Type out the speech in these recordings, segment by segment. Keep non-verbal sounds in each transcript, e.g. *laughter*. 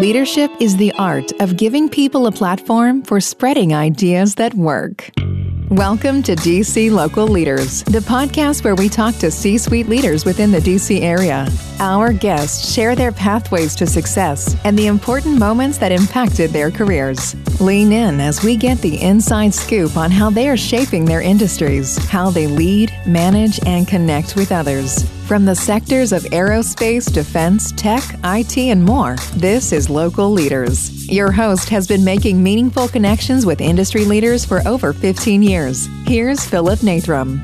Leadership is the art of giving people a platform for spreading ideas that work. Welcome to DC Local Leaders, the podcast where we talk to C suite leaders within the DC area. Our guests share their pathways to success and the important moments that impacted their careers. Lean in as we get the inside scoop on how they are shaping their industries, how they lead, manage, and connect with others. From the sectors of aerospace, defense, tech, IT, and more, this is Local Leaders. Your host has been making meaningful connections with industry leaders for over 15 years. Here's Philip Nathram.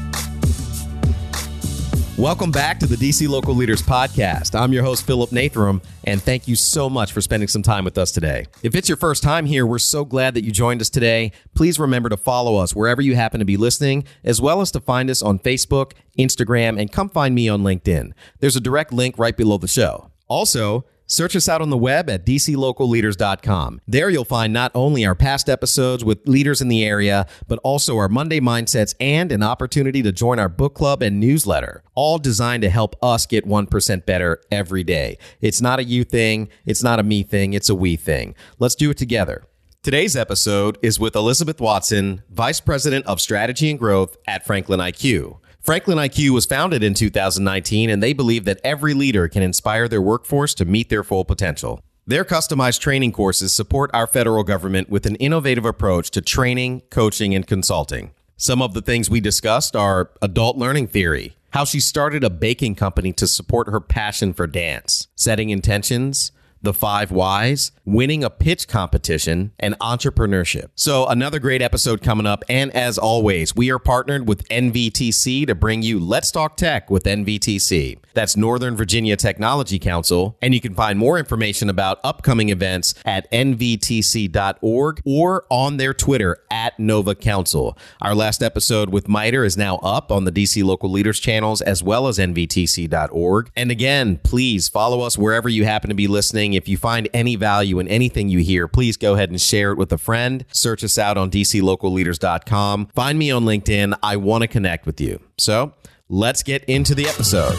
Welcome back to the DC Local Leaders Podcast. I'm your host, Philip Nathram, and thank you so much for spending some time with us today. If it's your first time here, we're so glad that you joined us today. Please remember to follow us wherever you happen to be listening, as well as to find us on Facebook, Instagram, and come find me on LinkedIn. There's a direct link right below the show. Also, Search us out on the web at dclocalleaders.com. There you'll find not only our past episodes with leaders in the area, but also our Monday mindsets and an opportunity to join our book club and newsletter, all designed to help us get 1% better every day. It's not a you thing, it's not a me thing, it's a we thing. Let's do it together. Today's episode is with Elizabeth Watson, Vice President of Strategy and Growth at Franklin IQ. Franklin IQ was founded in 2019, and they believe that every leader can inspire their workforce to meet their full potential. Their customized training courses support our federal government with an innovative approach to training, coaching, and consulting. Some of the things we discussed are adult learning theory, how she started a baking company to support her passion for dance, setting intentions, the five whys, winning a pitch competition, and entrepreneurship. So, another great episode coming up. And as always, we are partnered with NVTC to bring you Let's Talk Tech with NVTC. That's Northern Virginia Technology Council. And you can find more information about upcoming events at nvtc.org or on their Twitter at Nova Council. Our last episode with MITRE is now up on the DC Local Leaders channels as well as nvtc.org. And again, please follow us wherever you happen to be listening. If you find any value in anything you hear, please go ahead and share it with a friend. Search us out on dclocalleaders.com. Find me on LinkedIn. I want to connect with you. So let's get into the episode.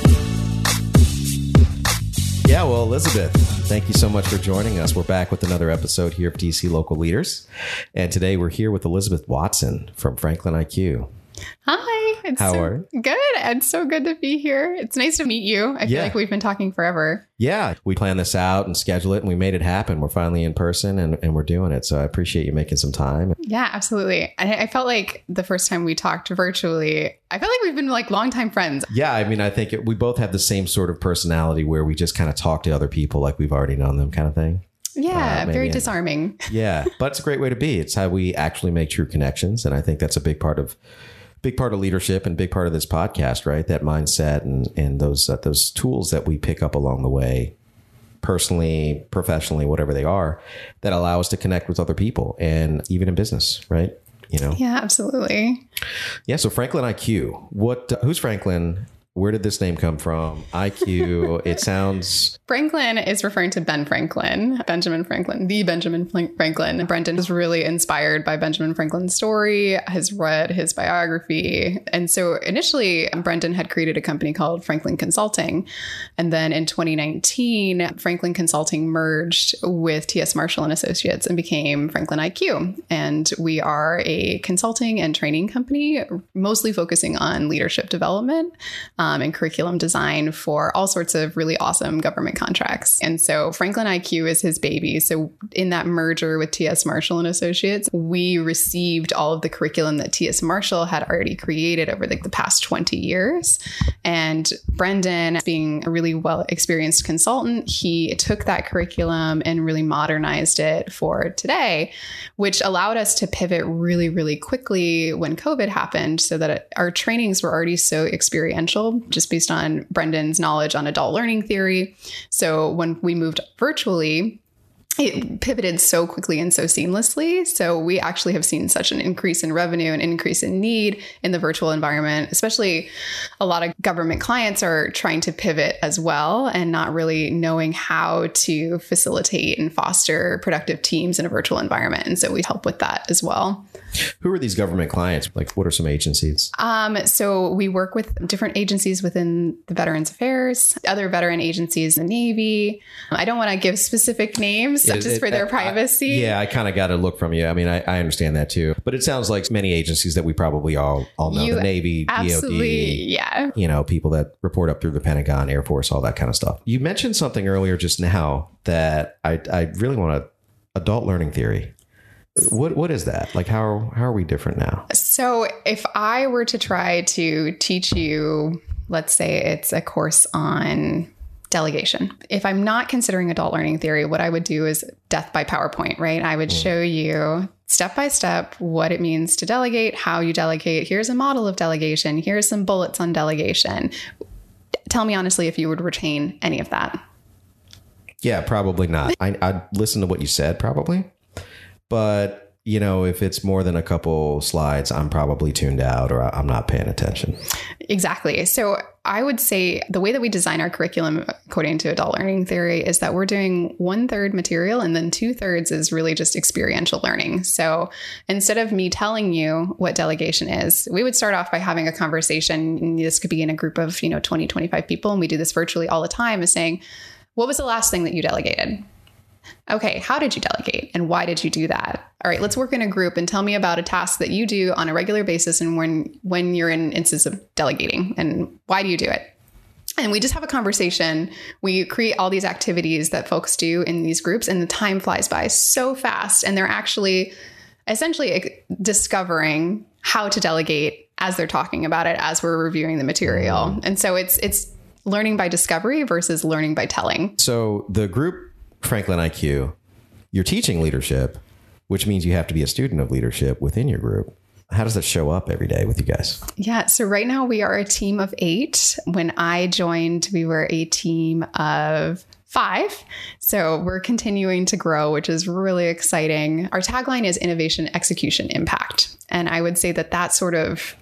Yeah, well, Elizabeth, thank you so much for joining us. We're back with another episode here of DC Local Leaders. And today we're here with Elizabeth Watson from Franklin IQ. Hi. It's How so are good. It's so good to be here. It's nice to meet you. I feel like we've been talking forever. Yeah, we planned this out and scheduled it, and we made it happen. We're finally in person and, and we're doing it. So I appreciate you making some time. Yeah, absolutely. I, I felt like the first time we talked virtually, I felt like we've been like longtime friends. Yeah, I mean, I think it, we both have the same sort of personality where we just kind of talk to other people like we've already known them, kind of thing. Yeah, Uh, very disarming. Yeah, but it's a great way to be. It's how we actually make true connections, and I think that's a big part of big part of leadership and big part of this podcast, right? That mindset and and those uh, those tools that we pick up along the way, personally, professionally, whatever they are, that allow us to connect with other people and even in business, right? You know, Yeah, absolutely. yeah. So Franklin IQ, what? Uh, who's Franklin? Where did this name come from? IQ. *laughs* it sounds Franklin is referring to Ben Franklin, Benjamin Franklin, the Benjamin Franklin. Brendan is really inspired by Benjamin Franklin's story, has read his biography. And so initially, Brendan had created a company called Franklin Consulting. And then in 2019, Franklin Consulting merged with TS Marshall and Associates and became Franklin IQ. And we are a consulting and training company, mostly focusing on leadership development um, Um, and curriculum design for all sorts of really awesome government contracts. And so Franklin IQ is his baby. So in that merger with TS Marshall and Associates, we received all of the curriculum that TS Marshall had already created over like the past 20 years. And Brendan, being a really well experienced consultant, he took that curriculum and really modernized it for today, which allowed us to pivot really, really quickly when COVID happened so that our trainings were already so experiential, just based on Brendan's knowledge on adult learning theory. So when we moved virtually, it pivoted so quickly and so seamlessly. So we actually have seen such an increase in revenue and increase in need in the virtual environment, especially a lot of government clients are trying to pivot as well and not really knowing how to facilitate and foster productive teams in a virtual environment. And so we help with that as well. Who are these government clients? Like, what are some agencies? Um, so we work with different agencies within the Veterans Affairs, other veteran agencies, the Navy. I don't want to give specific names just it, for their privacy. I, yeah, I kind of got a look from you. I mean, I, I, understand that too, but it sounds like many agencies that we probably all all know: you the Navy, DoD, yeah, you know, people that report up through the Pentagon, Air Force, all that kind of stuff. You mentioned something earlier just now that I I really want to adult learning theory. What what is that? Like how how are we different now? So if I were to try to teach you, let's say it's a course on delegation. If I'm not considering adult learning theory, what I would do is death by PowerPoint, right? I would mm. show you step by step what it means to delegate, how you delegate. Here's a model of delegation. Here's some bullets on delegation. Tell me honestly if you would retain any of that. Yeah, probably not. I, I'd listen to what you said, probably. But you know, if it's more than a couple slides, I'm probably tuned out or I'm not paying attention. Exactly. So I would say the way that we design our curriculum, according to adult learning theory, is that we're doing one third material and then two thirds is really just experiential learning. So instead of me telling you what delegation is, we would start off by having a conversation. This could be in a group of, you know, 20, 25 people. And we do this virtually all the time is saying, what was the last thing that you delegated? Okay, how did you delegate and why did you do that? All right, let's work in a group and tell me about a task that you do on a regular basis and when when you're in instance of delegating and why do you do it? And we just have a conversation. We create all these activities that folks do in these groups and the time flies by so fast and they're actually essentially discovering how to delegate as they're talking about it as we're reviewing the material. And so it's it's learning by discovery versus learning by telling. So the group Franklin IQ, you're teaching leadership, which means you have to be a student of leadership within your group. How does that show up every day with you guys? Yeah. So, right now we are a team of eight. When I joined, we were a team of five. So we're continuing to grow, which is really exciting. Our tagline is innovation, execution, impact. And I would say that that sort of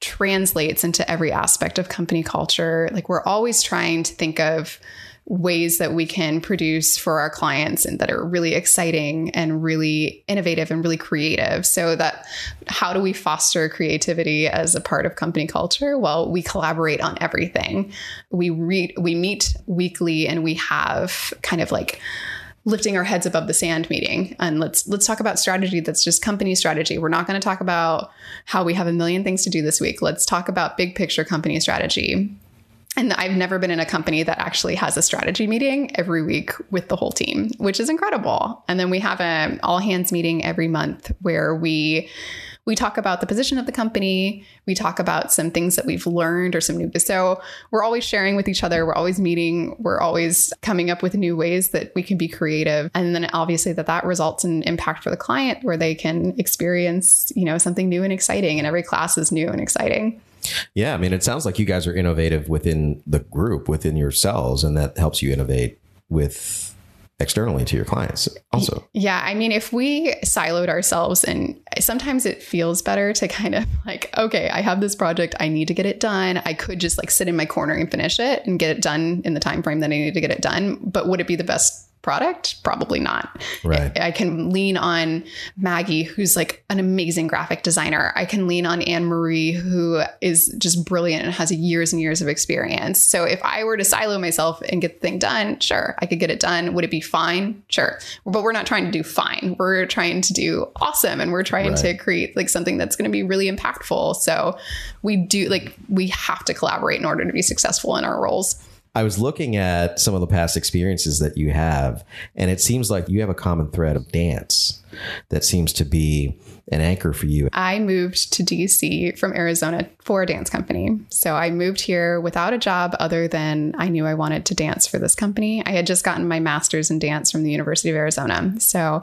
translates into every aspect of company culture. Like we're always trying to think of ways that we can produce for our clients and that are really exciting and really innovative and really creative. So that how do we foster creativity as a part of company culture? Well, we collaborate on everything. We read we meet weekly and we have kind of like lifting our heads above the sand meeting and let's let's talk about strategy that's just company strategy we're not going to talk about how we have a million things to do this week let's talk about big picture company strategy and I've never been in a company that actually has a strategy meeting every week with the whole team, which is incredible. And then we have an all hands meeting every month where we we talk about the position of the company, we talk about some things that we've learned or some new so we're always sharing with each other, we're always meeting, we're always coming up with new ways that we can be creative. And then obviously that that results in impact for the client where they can experience, you know, something new and exciting and every class is new and exciting. Yeah, I mean, it sounds like you guys are innovative within the group, within yourselves, and that helps you innovate with externally to your clients also. Yeah, I mean, if we siloed ourselves and sometimes it feels better to kind of *laughs* like, okay, I have this project, I need to get it done. I could just like sit in my corner and finish it and get it done in the time frame that I need to get it done, but would it be the best product? Probably not. Right. I, can lean on Maggie, who's like an amazing graphic designer. I can lean on Anne Marie, who is just brilliant and has years and years of experience. So if I were to silo myself and get the thing done, sure, I could get it done. Would it be fine? Sure. But we're not trying to do fine. We're trying to do awesome and we're trying right. to create like something that's going to be really impactful. So we do like we have to collaborate in order to be successful in our roles. I was looking at some of the past experiences that you have, and it seems like you have a common thread of dance that seems to be an anchor for you. I moved to DC from Arizona for a dance company. So I moved here without a job other than I knew I wanted to dance for this company. I had just gotten my master's in dance from the University of Arizona. So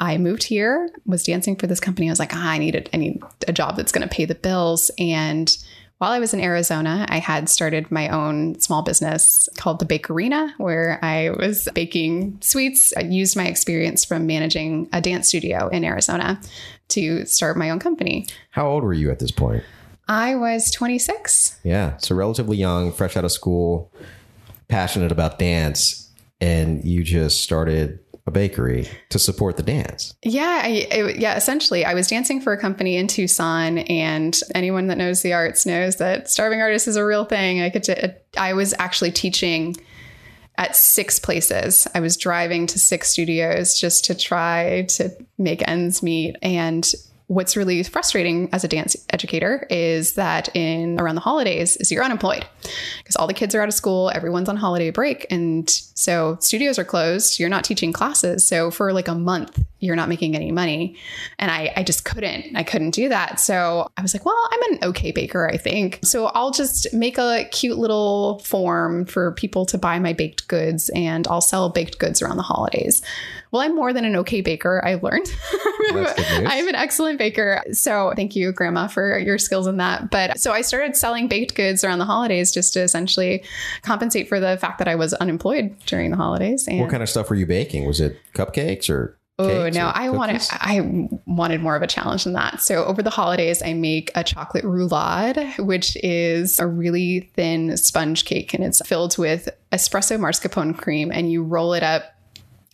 I moved here, was dancing for this company. I was like, ah, I need a, I need a job that's going to pay the bills. And while I was in Arizona, I had started my own small business called the Bakerina, where I was baking sweets. I used my experience from managing a dance studio in Arizona to start my own company. How old were you at this point? I was 26. Yeah. So relatively young, fresh out of school, passionate about dance, and you just started a bakery to support the dance. Yeah, I, yeah. Essentially, I was dancing for a company in Tucson, and anyone that knows the arts knows that starving artists is a real thing. I could, t- I was actually teaching at six places. I was driving to six studios just to try to make ends meet. And what's really frustrating as a dance educator is that in around the holidays is you're unemployed because all the kids are out of school everyone's on holiday break and so studios are closed you're not teaching classes. So for like a month you're not making any money. And I, I just couldn't i couldn't do that. So i was like well i'm an okay baker i think. So i'll just make a cute little form for people to buy my baked goods and i'll sell baked goods around the holidays well, I'm more than an okay baker. I've learned. *laughs* I'm an excellent baker. So thank you, Grandma, for your skills in that. But so I started selling baked goods around the holidays just to essentially compensate for the fact that I was unemployed during the holidays. And what kind of stuff were you baking? Was it cupcakes or Oh no, I wanted I wanted more of a challenge than that. So over the holidays, I make a chocolate roulade, which is a really thin sponge cake, and it's filled with espresso mascarpone cream, and you roll it up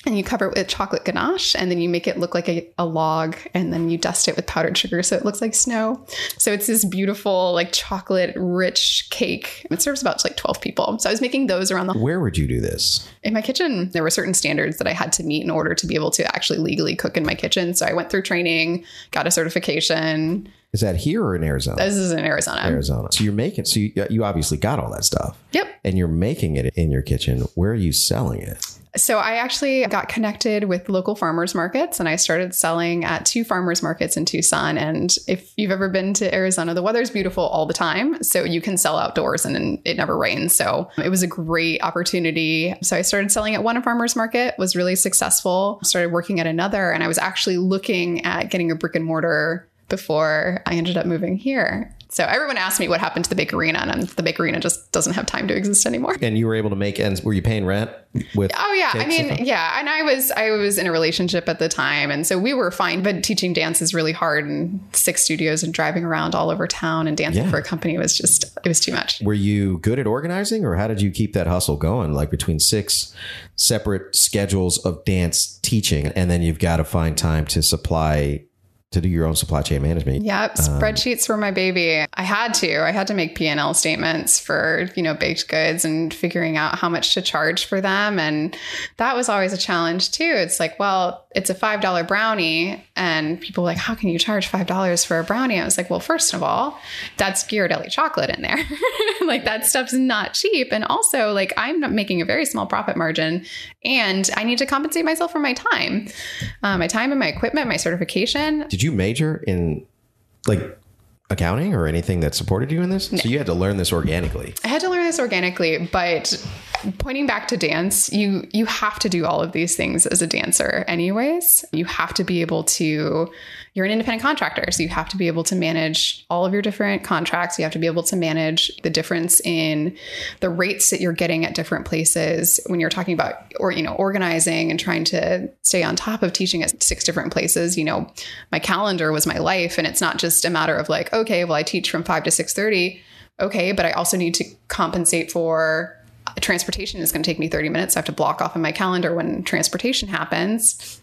and you cover it with chocolate ganache and then you make it look like a, a, log and then you dust it with powdered sugar so it looks like snow so it's this beautiful like chocolate rich cake it serves about like 12 people so i was making those around the where would you do this in my kitchen there were certain standards that i had to meet in order to be able to actually legally cook in my kitchen so i went through training got a certification is that here or in Arizona? This is in Arizona. Arizona. So you're making, so you, you obviously got all that stuff. Yep. And you're making it in your kitchen. Where are you selling it? So I actually got connected with local farmers markets and I started selling at two farmers markets in Tucson. And if you've ever been to Arizona, the weather's beautiful all the time. So you can sell outdoors and it never rains. So it was a great opportunity. So I started selling at one farmers market, was really successful, started working at another, and I was actually looking at getting a brick and mortar before I ended up moving here. So everyone asked me what happened to the bakerina, and the bakerina just doesn't have time to exist anymore. And you were able to make ends. Were you paying rent with? Oh yeah, I mean, yeah, and I was I was in a relationship at the time, and so we were fine. But teaching dance is really hard, and six studios and driving around all over town and dancing yeah. for a company was just it was too much. Were you good at organizing, or how did you keep that hustle going? Like between six separate schedules of dance teaching, and then you've got to find time to supply to do your own supply chain management. Yep, um, spreadsheets were my baby. I had to. I had to make P&L statements for, you know, baked goods and figuring out how much to charge for them and that was always a challenge too. It's like, well, it's a $5 brownie and people were like, "How can you charge $5 for a brownie?" I was like, "Well, first of all, that's Ghirardelli chocolate in there. *laughs* like that stuff's not cheap and also like I'm not making a very small profit margin and I need to compensate myself for my time. Uh, my time and my equipment, my certification. Did you major in like accounting or anything that supported you in this? No. So you had to learn this organically. I had to learn this organically, but pointing back to dance, you you have to do all of these things as a dancer anyways. You have to be able to you're an independent contractor, so you have to be able to manage all of your different contracts. You have to be able to manage the difference in the rates that you're getting at different places when you're talking about or you know organizing and trying to stay on top of teaching at six different places. You know, my calendar was my life and it's not just a matter of like, okay, well I teach from 5 to 6:30. Okay, but I also need to compensate for transportation is going to take me 30 minutes. I have to block off in my calendar when transportation happens.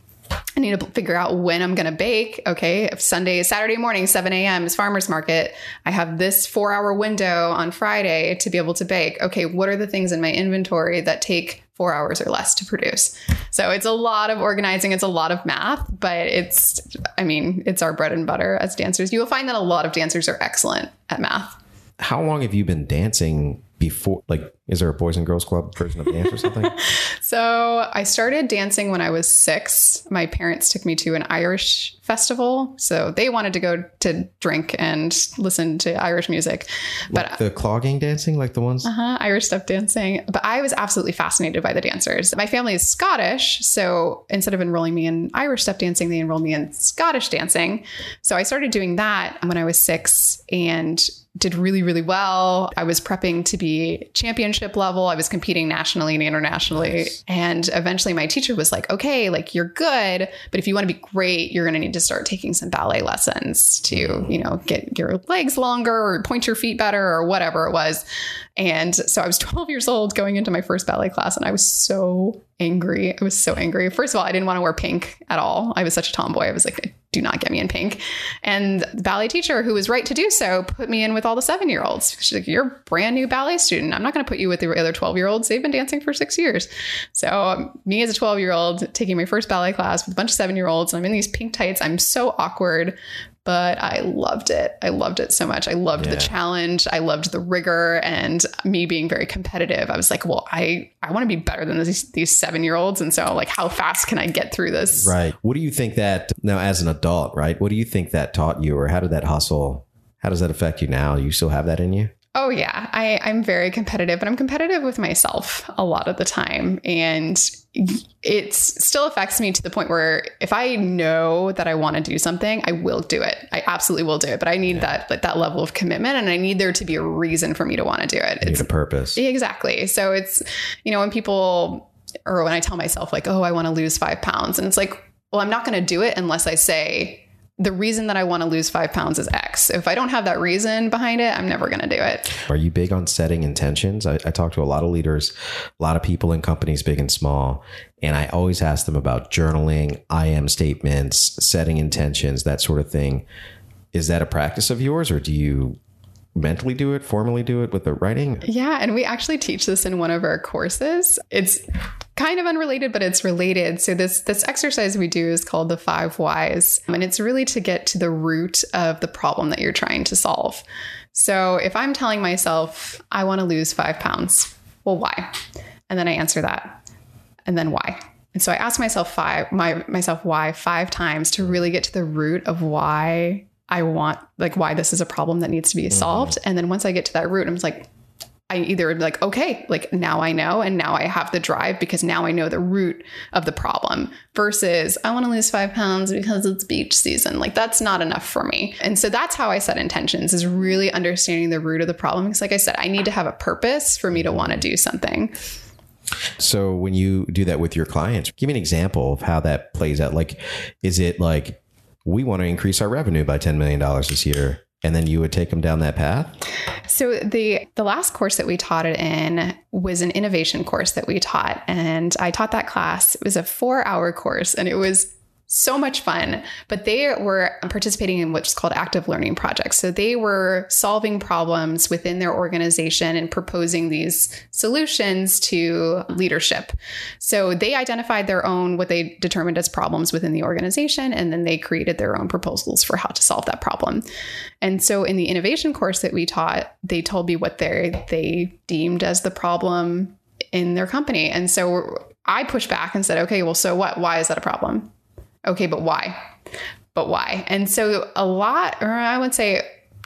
I need to figure out when I'm going to bake. Okay, if Sunday, Saturday morning, 7 a.m. is farmer's market. I have this four hour window on Friday to be able to bake. Okay, what are the things in my inventory that take four hours or less to produce? So it's a lot of organizing, it's a lot of math, but it's, I mean, it's our bread and butter as dancers. You will find that a lot of dancers are excellent at math. How long have you been dancing before like is there a boys and girls club version of dance or *laughs* something? So i started dancing when i was six. My parents took me to an irish festival so they wanted to go to drink and listen to irish music. But like the clogging dancing like the ones? Uh-huh irish step dancing. But i was absolutely fascinated by the dancers. My family is scottish so instead of enrolling me in irish step dancing they enrolled me in scottish dancing. So i started doing that when i was six and did really, really well. I was prepping to be championship level. I was competing nationally and internationally. Nice. And eventually my teacher was like, okay, like you're good, but if you want to be great, you're going to need to start taking some ballet lessons to, hmm. you know, get your legs longer or point your feet better or whatever it was. And so I was *laughs* 12 years old going into my first ballet class and I was so angry. I was so angry. First of all, I didn't want to wear pink at all. I was such a tomboy. I was like, do not get me in pink. And the ballet teacher, who was right to do so, put me in with all the seven year olds. She's like, You're a brand new ballet student. I'm not going to put you with the other 12 year olds. They've been dancing for six years. So, um, me as a 12 year old taking my first ballet class with a bunch of seven year olds, and I'm in these pink tights. I'm so awkward but I loved it. I loved it so much. I loved yeah. the challenge. I loved the rigor and me being very competitive. I was like, well, I, I want to be better than these, these seven year olds. And so like, how fast can I get through this? Right. What do you think that now as an adult, right? What do you think that taught you or how did that hustle, how does that affect you now? You still have that in you? Oh yeah, I, I'm very competitive, but I'm competitive with myself a lot of the time, and it still affects me to the point where if I know that I want to do something, I will do it. I absolutely will do it, but I need yeah. that like that level of commitment, and I need there to be a reason for me to want to do it. You it's a purpose, exactly. So it's you know when people or when I tell myself like, oh, I want to lose five pounds, and it's like, well, I'm not going to do it unless I say the reason that I want to lose five pounds is X. If I don't have that reason behind it, I'm never going to do it. Are you big on setting intentions? I, I, talk to a lot of leaders, a lot of people in companies, big and small, and I always ask them about journaling, I am statements, setting intentions, that sort of thing. Is that a practice of yours, or do you mentally do it, formally do it with the writing? Yeah, and we actually teach this in one of our courses. It's kind of unrelated, but it's related. So this this exercise we do is called the five whys, and it's really to get to the root of the problem that you're trying to solve. So if I'm telling myself I want to lose five pounds, well, why? And then I answer that, and then why? And so I ask myself five my myself why five times to really get to the root of why I want like why this is a problem that needs to be mm-hmm. solved. Mm-hmm. And then once I get to that root, I'm like, I either like, okay, like now I know, and now I have the drive because now I know the root of the problem versus I want to lose five pounds because it's beach season. Like that's not enough for me. And so that's how I set intentions is really understanding the root of the problem. Because like I said, I need to have a purpose for me to want to do something. So when you do that with your clients, give me an example of how that plays out. Like, is it like we want to increase our revenue by $10 million this year and then you would take them down that path? So the the last course that we taught it in was an innovation course that we taught. And i taught that class. It was a four hour course and it was so much fun. But they were participating in what's called active learning projects. So they were solving problems within their organization and proposing these solutions to leadership. So they identified their own, what they determined as problems within the organization, and then they created their own proposals for how to solve that problem. And so in the innovation course that we taught, they told me what they they deemed as the problem in their company. And so I pushed back and said, okay, well, so what? Why is that a problem? Okay, but why? But why? And so a lot, or I would say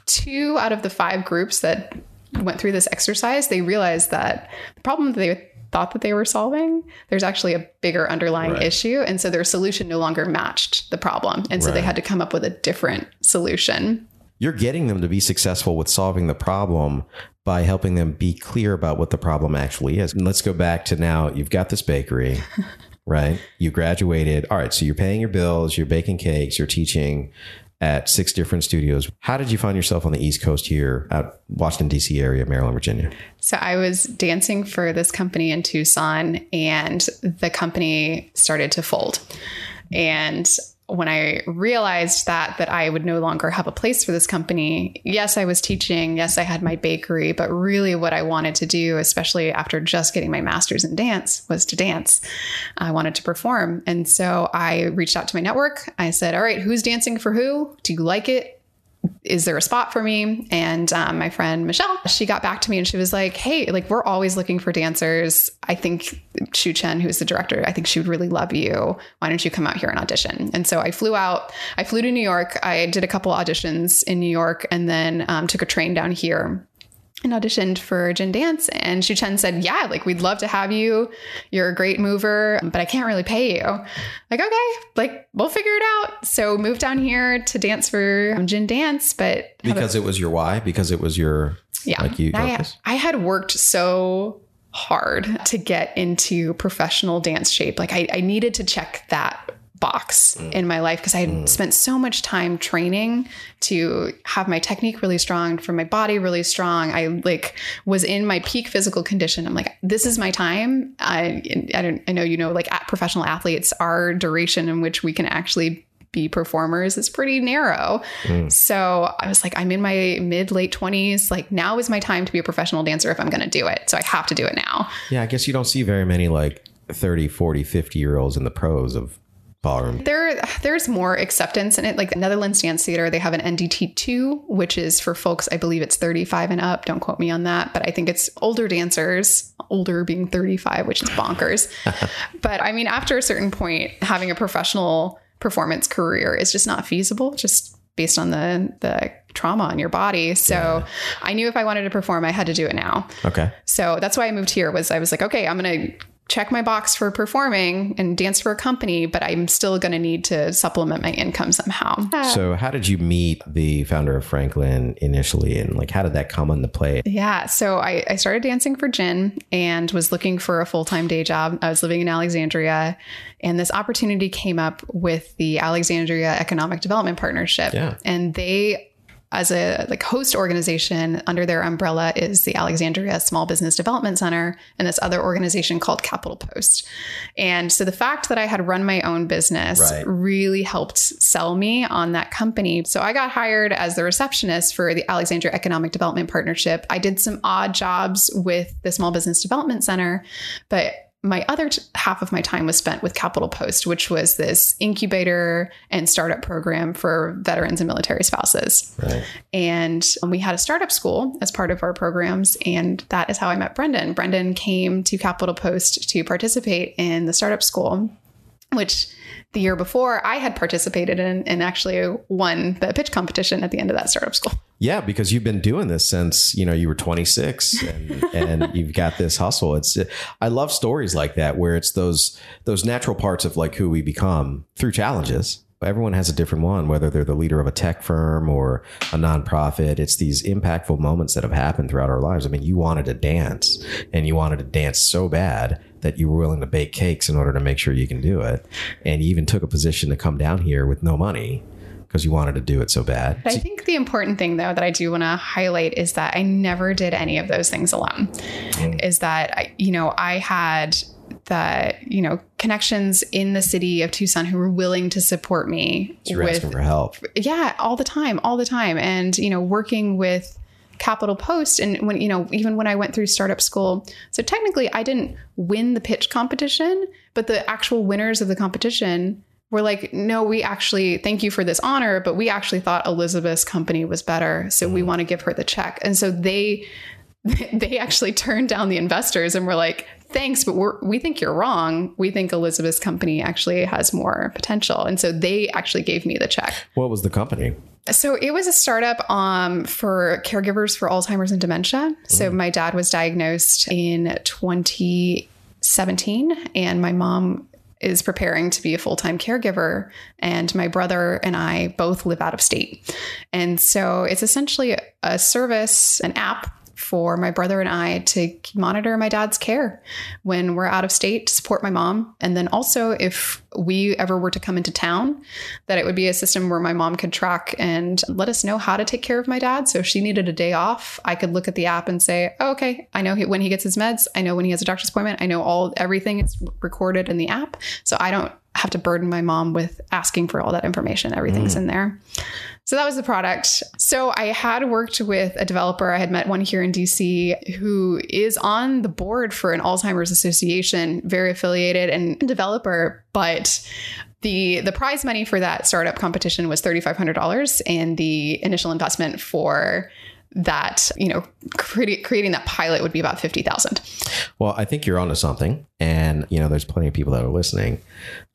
two out of the five groups that went through this exercise, they realized that the problem that they thought that they were solving, there's actually a bigger underlying right. issue. And so their solution no longer matched the problem. And so right. they had to come up with a different solution. You're getting them to be successful with solving the problem by helping them be clear about what the problem actually is. And let's go back to now you've got this bakery. *laughs* right? You graduated. All right. So you're paying your bills, you're baking cakes, you're teaching at six different studios. How did you find yourself on the East Coast here at Washington, D.C. area, Maryland, Virginia? So I was dancing for this company in Tucson and the company started to fold. And when I realized that that I would no longer have a place for this company, yes, I was teaching, yes, I had my bakery, but really what I wanted to do, especially after just getting my master's in dance, was to dance. I wanted to perform. And so I reached out to my network. I said, "All right, who's dancing for who? Do you like it? Is there a spot for me? And um, my friend Michelle, she got back to me and she was like, hey, like we're always looking for dancers. I think Shu Chen, who's the director, I think she would really love you. Why don't you come out here and audition? And so I flew out, I flew to New York. I did a couple auditions in New York and then um, took a train down here and auditioned for Jin Dance. And Shu Chen said, Yeah, like we'd love to have you. You're a great mover, but I can't really pay you. Like, okay, like we'll figure it out. So moved down here to dance for um, Jin Dance, but because a, it was your why, because it was your yeah. Like you, I, I had worked so hard to get into professional dance shape. Like I, I needed to check that box mm. in my life because I had mm. spent so much time training to have my technique really strong, for my body really strong. I like was in my peak physical condition. I'm like, this is my time. I I don't I know you know like at professional athletes, our duration in which we can actually be performers is pretty narrow. Mm. So I was like, I'm in my mid late 20s. Like, now is my time to be a professional dancer if I'm going to do it. So I have to do it now. Yeah, I guess you don't see very many like 30, 40, 50 year olds in the pros of ballroom. There, there's more acceptance in it. Like the Netherlands Dance Theater, they have an NDT2, which is for folks, I believe it's 35 and up. Don't quote me on that, but I think it's older dancers, older being 35, which is bonkers. *laughs* but I mean, after a certain point, having a professional performance career is just not feasible, just based on the the trauma on your body. So yeah. I knew if I wanted to perform, I had to do it now. Okay. So that's why I moved here was I was like, okay, I'm going to check my box for performing and dance for a company, but I'm still going to need to supplement my income somehow. So, how did you meet the founder of Franklin initially, and like how did that come into play? Yeah, so I, I started dancing for Jin and was looking for a full time day job. I was living in Alexandria, and this opportunity came up with the Alexandria Economic Development Partnership, yeah. and they as a like host organization under their umbrella is the Alexandria Small Business Development Center and this other organization called Capital Post. And so the fact that I had run my own business right. really helped sell me on that company. So I got hired as the receptionist for the Alexandria Economic Development Partnership. I did some odd jobs with the Small Business Development Center, but my other t- half of my time was spent with Capital Post, which was this incubator and startup program for veterans and military spouses. Right. And we had a startup school as part of our programs. And that is how I met Brendan. Brendan came to Capital Post to participate in the startup school, which the year before I had participated in and actually won the pitch competition at the end of that startup school. Yeah, because you've been doing this since you know you were 26, and, *laughs* and you've got this hustle. It's I love stories like that where it's those those natural parts of like who we become through challenges. Everyone has a different one, whether they're the leader of a tech firm or a nonprofit. It's these impactful moments that have happened throughout our lives. I mean, you wanted to dance, and you wanted to dance so bad that you were willing to bake cakes in order to make sure you can do it, and you even took a position to come down here with no money because you wanted to do it so bad. I think the important thing though that I do want to highlight is that I never did any of those things alone. Mm. Is that I, you know, I had that you know connections in the city of Tucson who were willing to support me so with asking for help. Yeah, all the time, all the time, and you know working with Capital Post and when you know even when I went through startup school. So technically, I didn't win the pitch competition, but the actual winners of the competition we're like, no, we actually thank you for this honor, but we actually thought Elizabeth's company was better. So we mm. want to give her the check. And so they *laughs* they actually turned down the investors and were like, thanks, but we're, we think you're wrong. We think Elizabeth's company actually has more potential. And so they actually gave me the check. What was the company? So it was a startup um, for caregivers for Alzheimer's and dementia. So mm. my dad was diagnosed in 2017 and my mom is preparing to be a full time caregiver. And my brother and I both live out of state. And so it's essentially a service, an app for my brother and I to monitor my dad's care when we're out of state to support my mom. And then also, if we ever were to come into town, that it would be a system where my mom could track and let us know how to take care of my dad. So if she needed a day off, I could look at the app and say, oh, okay, I know when he gets his meds. I know when he has a doctor's appointment. I know all everything is recorded in the app. So I don't have to burden my mom with asking for all that information. Everything's mm. in there. So that was the product. So I had worked with a developer. I had met one here in DC who is on the board for an Alzheimer's Association, very affiliated and developer, but the the prize money for that startup competition was $3500 and the initial investment for that you know creating creating that pilot would be about 50,000. Well, I think you're onto something and you know there's plenty of people that are listening.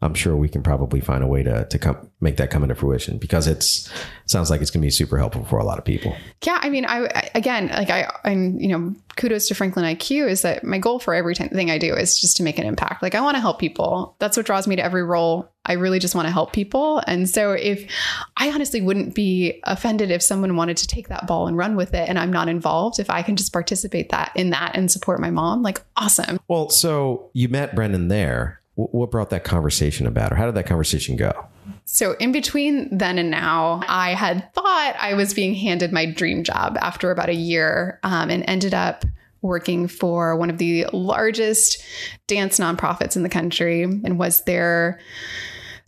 I'm sure we can probably find a way to to come make that come into fruition because it's it sounds like it's going to be super helpful for a lot of people. Yeah, I mean, I, again, like I, I'm, you know, kudos to Franklin IQ is that my goal for every thing I do is just to make an impact. Like I want to help people. That's what draws me to every role. I really just want to help people. And so if I honestly wouldn't be offended if someone wanted to take that ball and run with it and I'm not involved, if I can just participate that in that and support my mom, like awesome. Well, so you met Brendan there what brought that conversation about, or how did that conversation go? So, in between then and now, I had thought I was being handed my dream job after about a year um, and ended up working for one of the largest dance nonprofits in the country and was their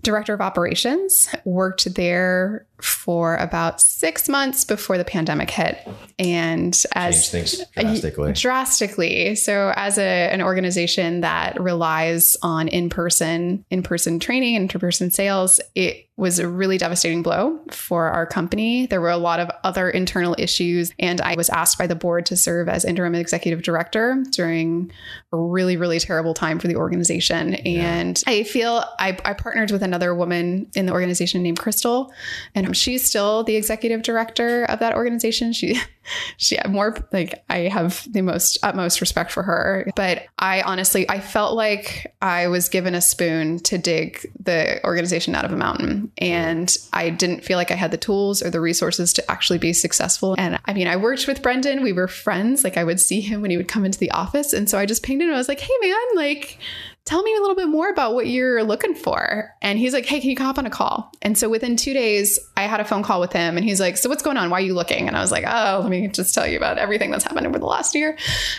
director of operations. Worked there for about six months before the pandemic hit. And as things drastically. drastically. So as a, an organization that relies on in-person, in-person training, in-person sales, it was a really devastating blow for our company. There were a lot of other internal issues, and I was asked by the board to serve as interim executive director during a really, really terrible time for the organization. And I feel I, I partnered with another woman in the organization named Crystal, and Um, she's still the executive director of that organization. She, *laughs* she had more like I have the most utmost respect for her, but I honestly I felt like I was given a spoon to dig the organization out of a mountain, and I didn't feel like I had the tools or the resources to actually be successful. And I mean, I worked with Brendan; we were friends. Like I would see him when he would come into the office, and so I just pinged him. I was like, "Hey, man, like." Tell me a little bit more about what you're looking for. And he's like, hey, can you hop on a call? And so within two days, I had a phone call with him and he's like, so what's going on? Why are you looking? And I was like, oh, let me just tell you about everything that's happened over the last year.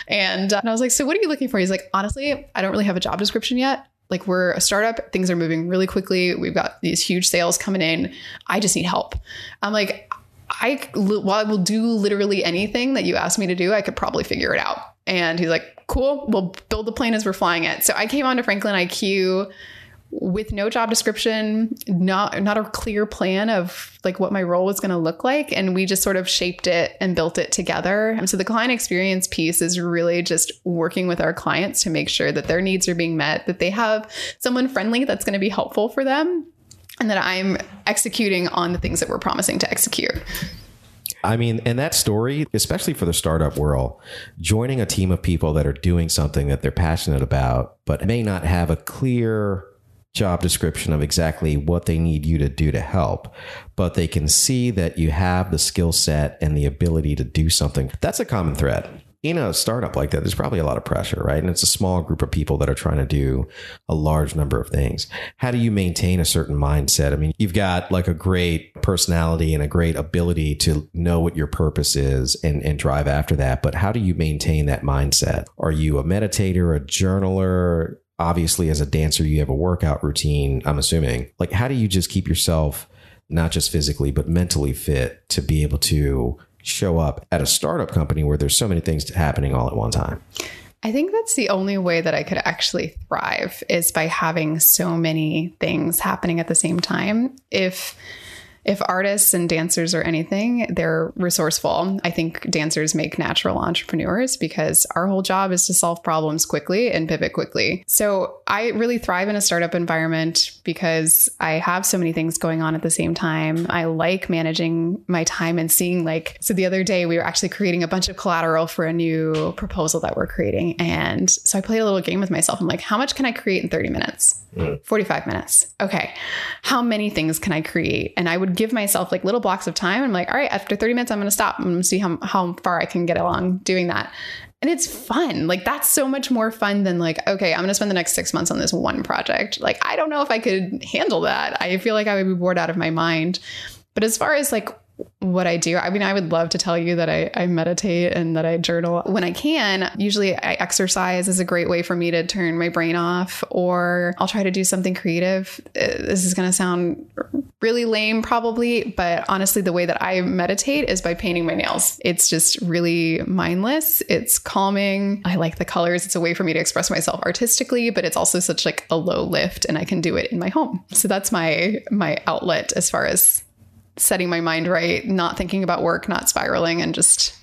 And, uh, and I was like, so what are you looking for? He's like, honestly, I don't really have a job description yet. Like we're a startup, things are moving really quickly. We've got these huge sales coming in. I just need help. I'm like, I, while I will do literally anything that you ask me to do, I could probably figure it out. And he's like, cool, we'll build the plane as we're flying it. So I came on to Franklin IQ with no job description, not not a clear plan of like what my role was going to look like, and we just sort of shaped it and built it together. And so the client experience piece is really just working with our clients to make sure that their needs are being met, that they have someone friendly that's going to be helpful for them, and that I'm executing on the things that we're promising to execute. I mean, and that story, especially for the startup world, joining a team of people that are doing something that they're passionate about, but may not have a clear job description of exactly what they need you to do to help, but they can see that you have the skill set and the ability to do something. That's a common thread in a startup like that, there's probably a lot of pressure, right? And it's a small group of people that are trying to do a large number of things. How do you maintain a certain mindset? I mean, you've got like a great personality and a great ability to know what your purpose is and, and drive after that. But how do you maintain that mindset? Are you a meditator, a journaler? Obviously, as a dancer, you have a workout routine, I'm assuming. Like, how do you just keep yourself not just physically, but mentally fit to be able to show up at a startup company where there's so many things happening all at one time? I think that's the only way that I could actually thrive is by having so many things happening at the same time. If if artists and dancers are anything, they're resourceful. I think dancers make natural entrepreneurs because our whole job is to solve problems quickly and pivot quickly. So I really thrive in a startup environment because I have so many things going on at the same time. I like managing my time and seeing like so the other day we were actually creating a bunch of collateral for a new proposal that we're creating. And so I played a little game with myself. I'm like, how much can I create in 30 minutes? Hmm. 45 minutes. Okay. How many things can I create? And I would give myself like little blocks of time. I'm like, all right, after 30 minutes, I'm going to stop and see how, how far I can get along doing that. And it's fun. Like, that's so much more fun than like, okay, I'm going to spend the next six months on this one project. Like, I don't know if I could handle that. I feel like I would be bored out of my mind. But as far as like what I do. I mean, I would love to tell you that I, I, meditate and that I journal when I can. Usually, I exercise is a great way for me to turn my brain off, or I'll try to do something creative. Uh, this is going to sound really lame, probably, but honestly, the way that I meditate is by painting my nails. It's just really mindless. It's calming. I like the colors. It's a way for me to express myself artistically, but it's also such like a low lift, and I can do it in my home. So that's my my outlet as far as setting my mind right, not thinking about work, not spiraling, and just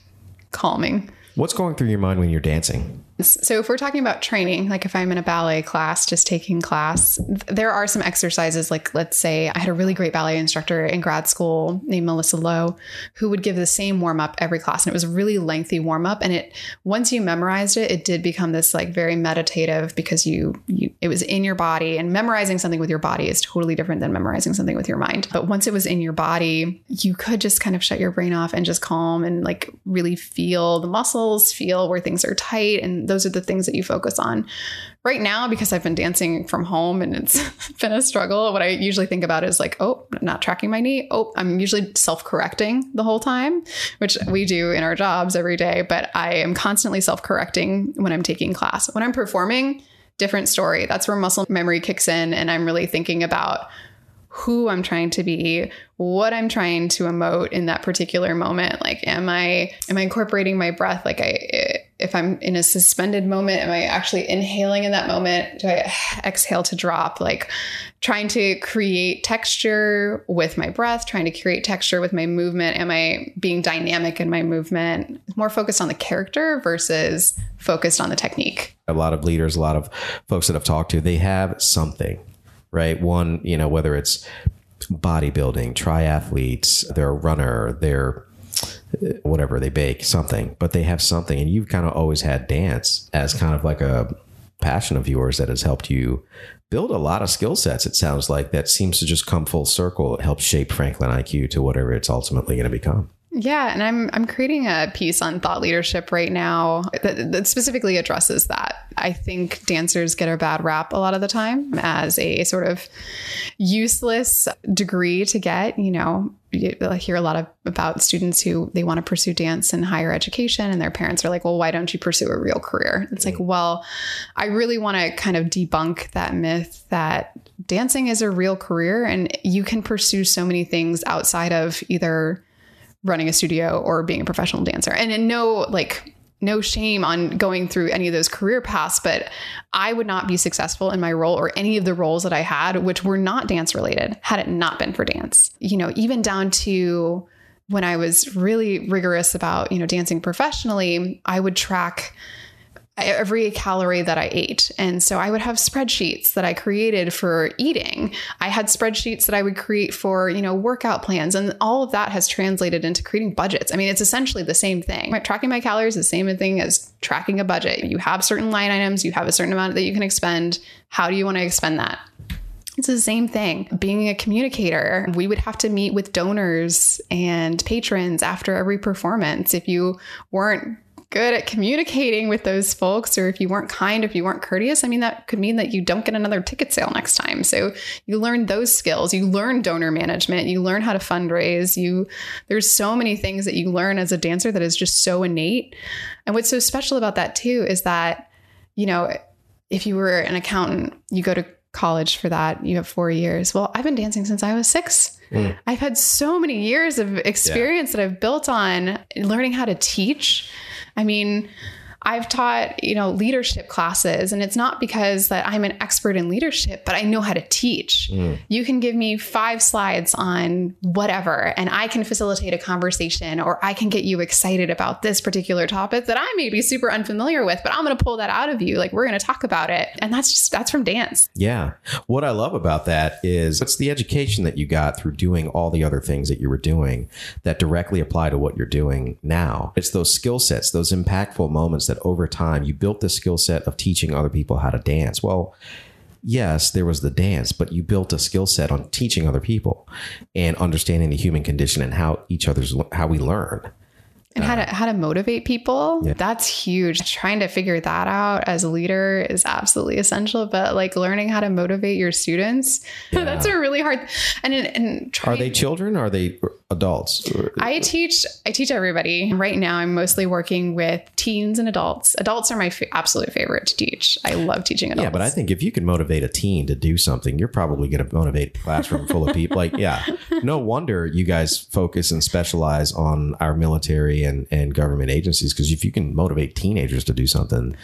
calming. What's going through your mind when you're dancing? So, if we're talking about training, like if I'm in a ballet class, just taking class, there are some exercises. Like, let's say I had a really great ballet instructor in grad school named Melissa Lowe, who would give the same warm up every class. And it was a really lengthy warm up. And it, once you memorized it, it did become this like very meditative because you, you, it was in your body. And memorizing something with your body is totally different than memorizing something with your mind. But once it was in your body, you could just kind of shut your brain off and just calm and like really feel the muscles, feel where things are tight. And those are the things that you focus on. Right now, because I've been dancing from home and it's *laughs* been a struggle, what I usually think about is like, oh, I'm not tracking my knee. Oh, I'm usually self correcting the whole time, which we do in our jobs every day. But I am constantly self correcting when I'm taking class. When I'm performing, different story. That's where muscle memory kicks in. And I'm really thinking about who I'm trying to be, what I'm trying to emote in that particular moment. Like, am I am I incorporating my breath? Like, I if I'm in a suspended moment, am I actually inhaling in that moment? Do I *sighs* exhale to drop? Like, trying to create texture with my breath, trying to create texture with my movement. Am I being dynamic in my movement? More focused on the character versus focused on the technique. A lot of leaders, a lot of folks that I've talked to, they have something right? One, you know, whether it's bodybuilding, triathletes, they're a runner, they're whatever, they bake something, but they have something. And you've kind of always had dance as kind of like a passion of yours that has helped you build a lot of skill sets. It sounds like that seems to just come full circle. It helps shape Franklin IQ to whatever it's ultimately going to become. Yeah, and I'm I'm creating a piece on thought leadership right now that, that, specifically addresses that. I think dancers get a bad rap a lot of the time as a sort of useless degree to get. You know, I hear a lot of about students who they want to pursue dance in higher education, and their parents are like, "Well, why don't you pursue a real career?" It's like, well, I really want to kind of debunk that myth that dancing is a real career, and you can pursue so many things outside of either running a studio or being a professional dancer. And in no like no shame on going through any of those career paths, but I would not be successful in my role or any of the roles that I had, which were not dance related, had it not been for dance. You know, even down to when I was really rigorous about, you know, dancing professionally, I would track every calorie that I ate. And so I would have spreadsheets that I created for eating. I had spreadsheets that I would create for, you know, workout plans. And all of that has translated into creating budgets. I mean, it's essentially the same thing. Tracking my calories is the same thing as tracking a budget. You have certain line items, you have a certain amount that you can expend. How do you want to expend that? It's the same thing. Being a communicator, we would have to meet with donors and patrons after every performance. If you weren't good at communicating with those folks, or if you weren't kind, if you weren't courteous, I mean, that could mean that you don't get another ticket sale next time. So you learn those skills. You learn donor management. You learn how to fundraise. You there's so many things that you learn as a dancer that is just so innate. And what's so special about that too is that, you know, if you were an accountant, you go to college for that. You have four years. Well, I've been dancing since I was six. Mm. I've had so many years of experience yeah. that I've built on learning how to teach I mean, I've taught, you know, leadership classes and it's not because that I'm an expert in leadership, but I know how to teach. Mm. You can give me 5 slides on whatever and I can facilitate a conversation or I can get you excited about this particular topic that I may be super unfamiliar with, but I'm going to pull that out of you like we're going to talk about it. And that's just that's from dance. Yeah. What I love about that is it's the education that you got through doing all the other things that you were doing that directly apply to what you're doing now. It's those skill sets, those impactful moments that over time you built the skill set of teaching other people how to dance. Well, yes, there was the dance, but you built a skill set on teaching other people and understanding the human condition and how each other's how we learn and how to how to motivate people yeah. that's huge trying to figure that out as a leader is absolutely essential but like learning how to motivate your students *laughs* yeah. that's a really hard and and trying, are they children are they adults. I teach i teach everybody. Right now i'm mostly working with teens and adults. Adults are my f- absolute favorite to teach. I love teaching adults yeah but i think if you can motivate a teen to do something you're probably going to motivate a classroom full of *laughs* people like yeah. No wonder you guys focus and specialize on our military and, and government agencies because if you can motivate teenagers to do something,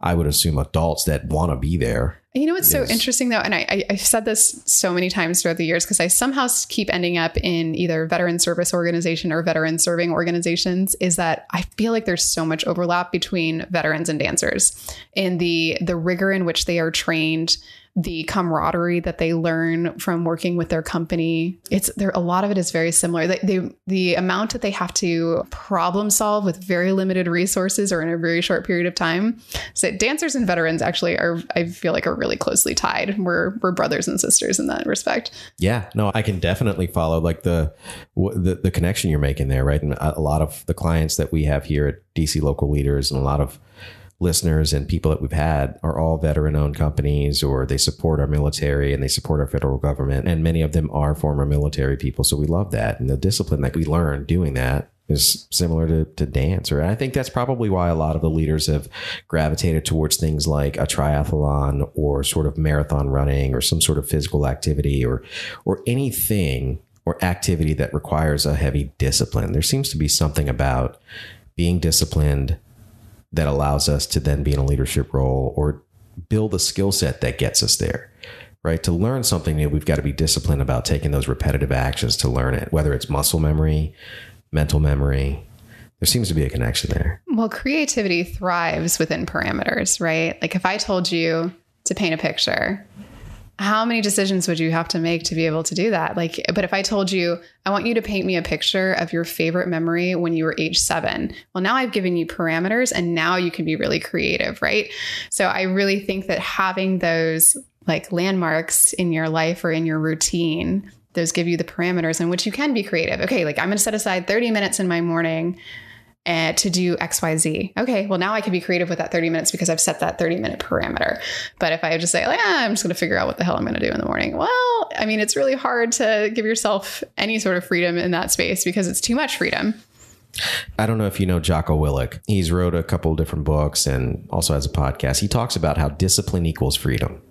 I would assume adults that want to be there. You know what's so interesting though, and I, I, have said this so many times throughout the years because I somehow keep ending up in either veteran service organization or veteran serving organizations. Is that I feel like there's so much overlap between veterans and dancers in the the rigor in which they are trained the camaraderie that they learn from working with their company. It's there a lot of it is very similar. They, they, the amount that they have to problem solve with very limited resources or in a very short period of time. So dancers and veterans actually are I feel like are really closely tied. We're we're brothers and sisters in that respect. Yeah, no, I can definitely follow like the the, the connection you're making there, right? And a lot of the clients that we have here at DC local leaders and a lot of listeners and people that we've had are all veteran owned companies or they support our military and they support our federal government. And many of them are former military people. So we love that. And the discipline that we learn doing that is similar to, to dance. Or I think that's probably why a lot of the leaders have gravitated towards things like a triathlon or sort of marathon running or some sort of physical activity or or anything or activity that requires a heavy discipline. There seems to be something about being disciplined that allows us to then be in a leadership role or build a skill set that gets us there right? To learn something new, we've got to be disciplined about taking those repetitive actions to learn it, whether it's muscle memory, mental memory. There seems to be a connection there. Well, creativity thrives within parameters, right? Like if I told you to paint a picture, how many decisions would you have to make to be able to do that? Like, but if I told you, I want you to paint me a picture of your favorite memory when you were age seven, well, now I've given you parameters and now you can be really creative, right? So I really think that having those like landmarks in your life or in your routine. Those give you the parameters in which you can be creative. Okay, like I'm to set aside 30 minutes in my morning uh, to do XYZ. Okay, well, now I can be creative with that 30 minutes because I've set that 30 minute parameter. But if I just say, like, ah, I'm just going to figure out what the hell I'm going to do in the morning, well, I mean, it's really hard to give yourself any sort of freedom in that space because it's too much freedom. I don't know if you know Jocko Willink. He's wrote a couple different books and also has a podcast. He talks about how discipline equals freedom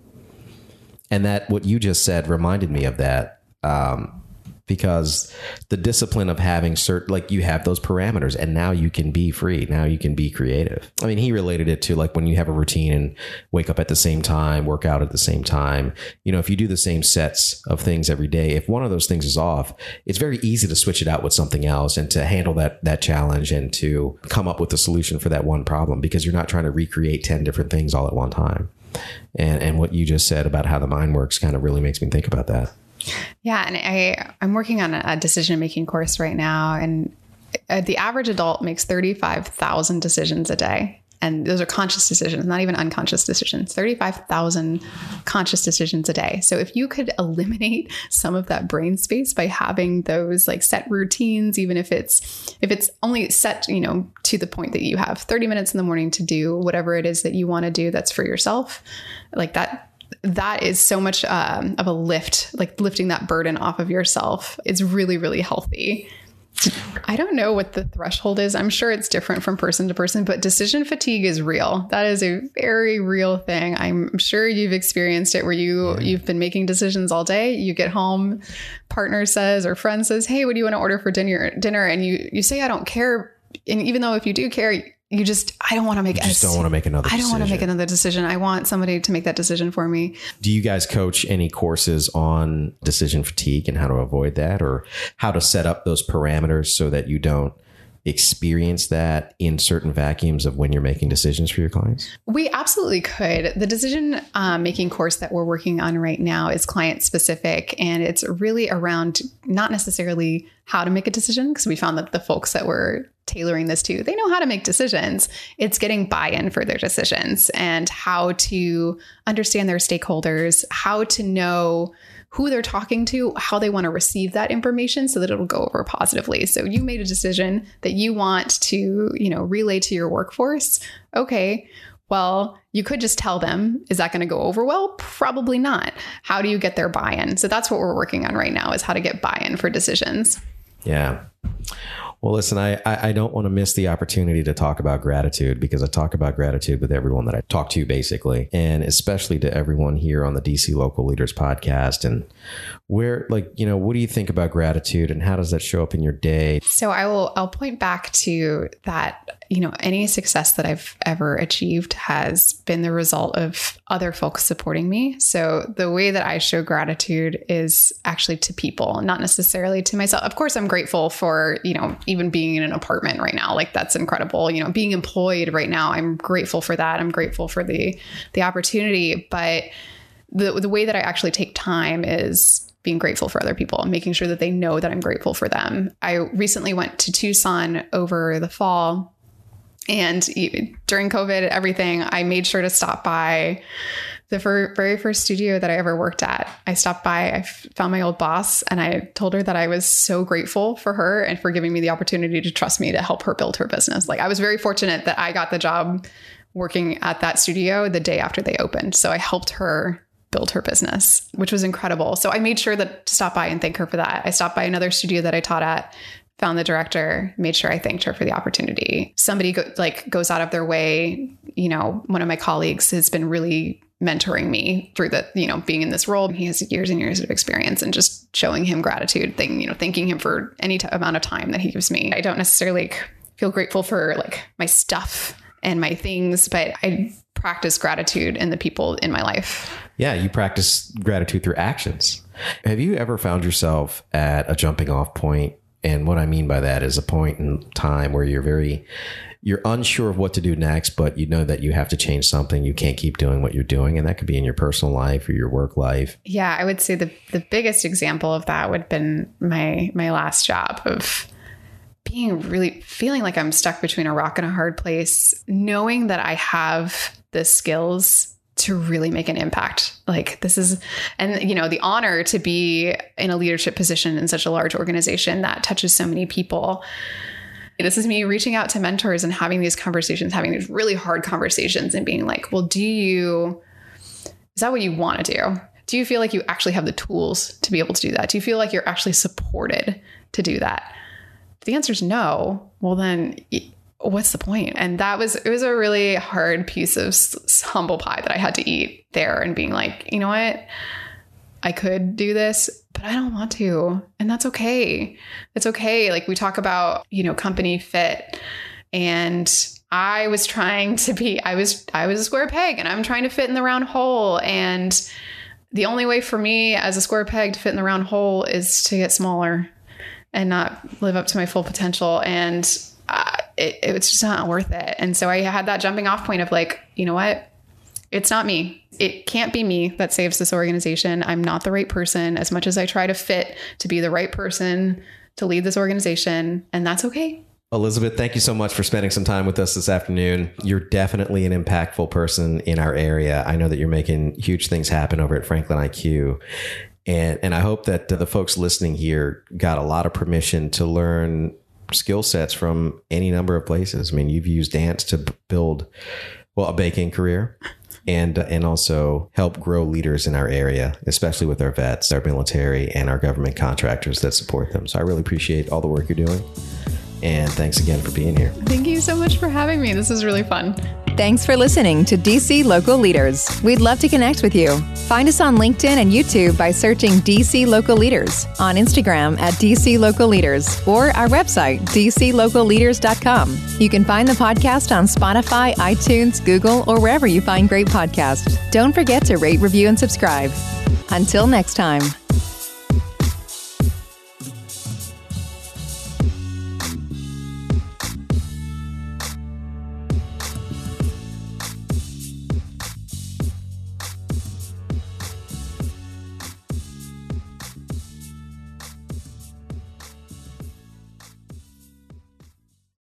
and that what you just said reminded me of that um, because the discipline of having certain like you have those parameters and now you can be free. Now you can be creative. I mean he related it to like when you have a routine and wake up at the same time work out at the same time. You know if you do the same sets of things every day if one of those things is off it's very easy to switch it out with something else and to handle that that challenge and to come up with a solution for that one problem because you're not trying to recreate 10 different things all at one time. And and what you just said about how the mind works kind of really makes me think about that. Yeah, and I I'm working on a decision making course right now, and uh, the average adult makes thirty five thousand decisions a day and those are conscious decisions, not even unconscious decisions. 35,000 conscious decisions a day. So if you could eliminate some of that brain space by having those like set routines, even if it's if it's only set, you know, to the point that you have 30 minutes in the morning to do whatever it is that you want to do that's for yourself, like that that is so much um, of a lift, like lifting that burden off of yourself. It's really, really healthy. I don't know what the threshold is. I'm sure it's different from person to person, but decision fatigue is real. That is a very real thing. I'm sure you've experienced it where you you've been making decisions all day. You get home, partner says or friend says, "Hey, what do you want to order for dinner?" Dinner, and you you say, "I don't care." And even though if you do care, you just I don't want to make. You just don't want to make another. I don't want to make another decision. I want somebody to make that decision for me. Do you guys coach any courses on decision fatigue and how to avoid that, or how to set up those parameters so that you don't experience that in certain vacuums of when you're making decisions for your clients? We absolutely could. The decision um, making course that we're working on right now is client specific, and it's really around not necessarily how to make a decision because we found that the folks that we're tailoring this to they know how to make decisions it's getting buy-in for their decisions and how to understand their stakeholders how to know who they're talking to, how they want to receive that information so that it'll go over positively. So you made a decision that you want to, you know, relay to your workforce. Okay. Well, you could just tell them, is that going to go over well? Probably not. How do you get their buy-in? So that's what we're working on right now is how to get buy-in for decisions. Yeah. Well, listen, I, I don't want to miss the opportunity to talk about gratitude because I talk about gratitude with everyone that I talk to, basically, and especially to everyone here on the DC Local Leaders podcast. And where, like, you know, what do you think about gratitude and how does that show up in your day? So I will, I'll point back to that, you know, any success that I've ever achieved has been the result of other folks supporting me. So the way that I show gratitude is actually to people, not necessarily to myself. Of course, I'm grateful for, you know, even being in an apartment right now. Like that's incredible. You know, being employed right now, I'm grateful for that. I'm grateful for the the opportunity, but the the way that I actually take time is being grateful for other people, and making sure that they know that I'm grateful for them. I recently went to Tucson over the fall and during COVID, everything, I made sure to stop by the very first studio that I ever worked at. I stopped by, I found my old boss, and I told her that I was so grateful for her and for giving me the opportunity to trust me to help her build her business. Like, I was very fortunate that I got the job working at that studio the day after they opened. So I helped her build her business, which was incredible. So I made sure that to stop by and thank her for that. I stopped by another studio that I taught at found the director, made sure I thanked her for the opportunity. Somebody go, like goes out of their way, you know, one of my colleagues has been really mentoring me through the, you know, being in this role. He has years and years of experience and just showing him gratitude, thing, you know, thanking him for any t- amount of time that he gives me. I don't necessarily feel grateful for like my stuff and my things, but I practice gratitude in the people in my life. Yeah, you practice gratitude through actions. Have you ever found yourself at a jumping off point and what I mean by that is a point in time where you're very you're unsure of what to do next, but you know that you have to change something. You can't keep doing what you're doing. And that could be in your personal life or your work life. Yeah, I would say the the biggest example of that would have been my my last job of being really feeling like I'm stuck between a rock and a hard place, knowing that I have the skills to really make an impact. Like this is, and you know, the honor to be in a leadership position in such a large organization that touches so many people. This is me reaching out to mentors and having these conversations, having these really hard conversations and being like, well, do you, is that what you want to do? Do you feel like you actually have the tools to be able to do that? Do you feel like you're actually supported to do that? If the answer is no, well, then what's the point? And that was, it was a really hard piece of humble pie that I had to eat there and being like, you know what? I could do this, but I don't want to. And that's okay. It's okay. Like we talk about, you know, company fit and I was trying to be I was I was a square peg and I'm trying to fit in the round hole and the only way for me as a square peg to fit in the round hole is to get smaller and not live up to my full potential and uh, it, it was just not worth it. And so I had that jumping off point of like, you know what? It's not me. It can't be me that saves this organization. I'm not the right person as much as I try to fit to be the right person to lead this organization. And that's okay. Elizabeth, thank you so much for spending some time with us this afternoon. You're definitely an impactful person in our area. I know that you're making huge things happen over at Franklin IQ. And, and I hope that the folks listening here got a lot of permission to learn skill sets from any number of places. I mean, you've used dance to build well a baking career and and also help grow leaders in our area, especially with our vets, our military, and our government contractors that support them. So I really appreciate all the work you're doing. And thanks again for being here. Thank you so much for having me. This was really fun. Thanks for listening to DC Local Leaders. We'd love to connect with you. Find us on LinkedIn and YouTube by searching DC Local Leaders, on Instagram at DC Local Leaders, or our website, dclocalleaders.com. You can find the podcast on Spotify, iTunes, Google, or wherever you find great podcasts. Don't forget to rate, review, and subscribe. Until next time.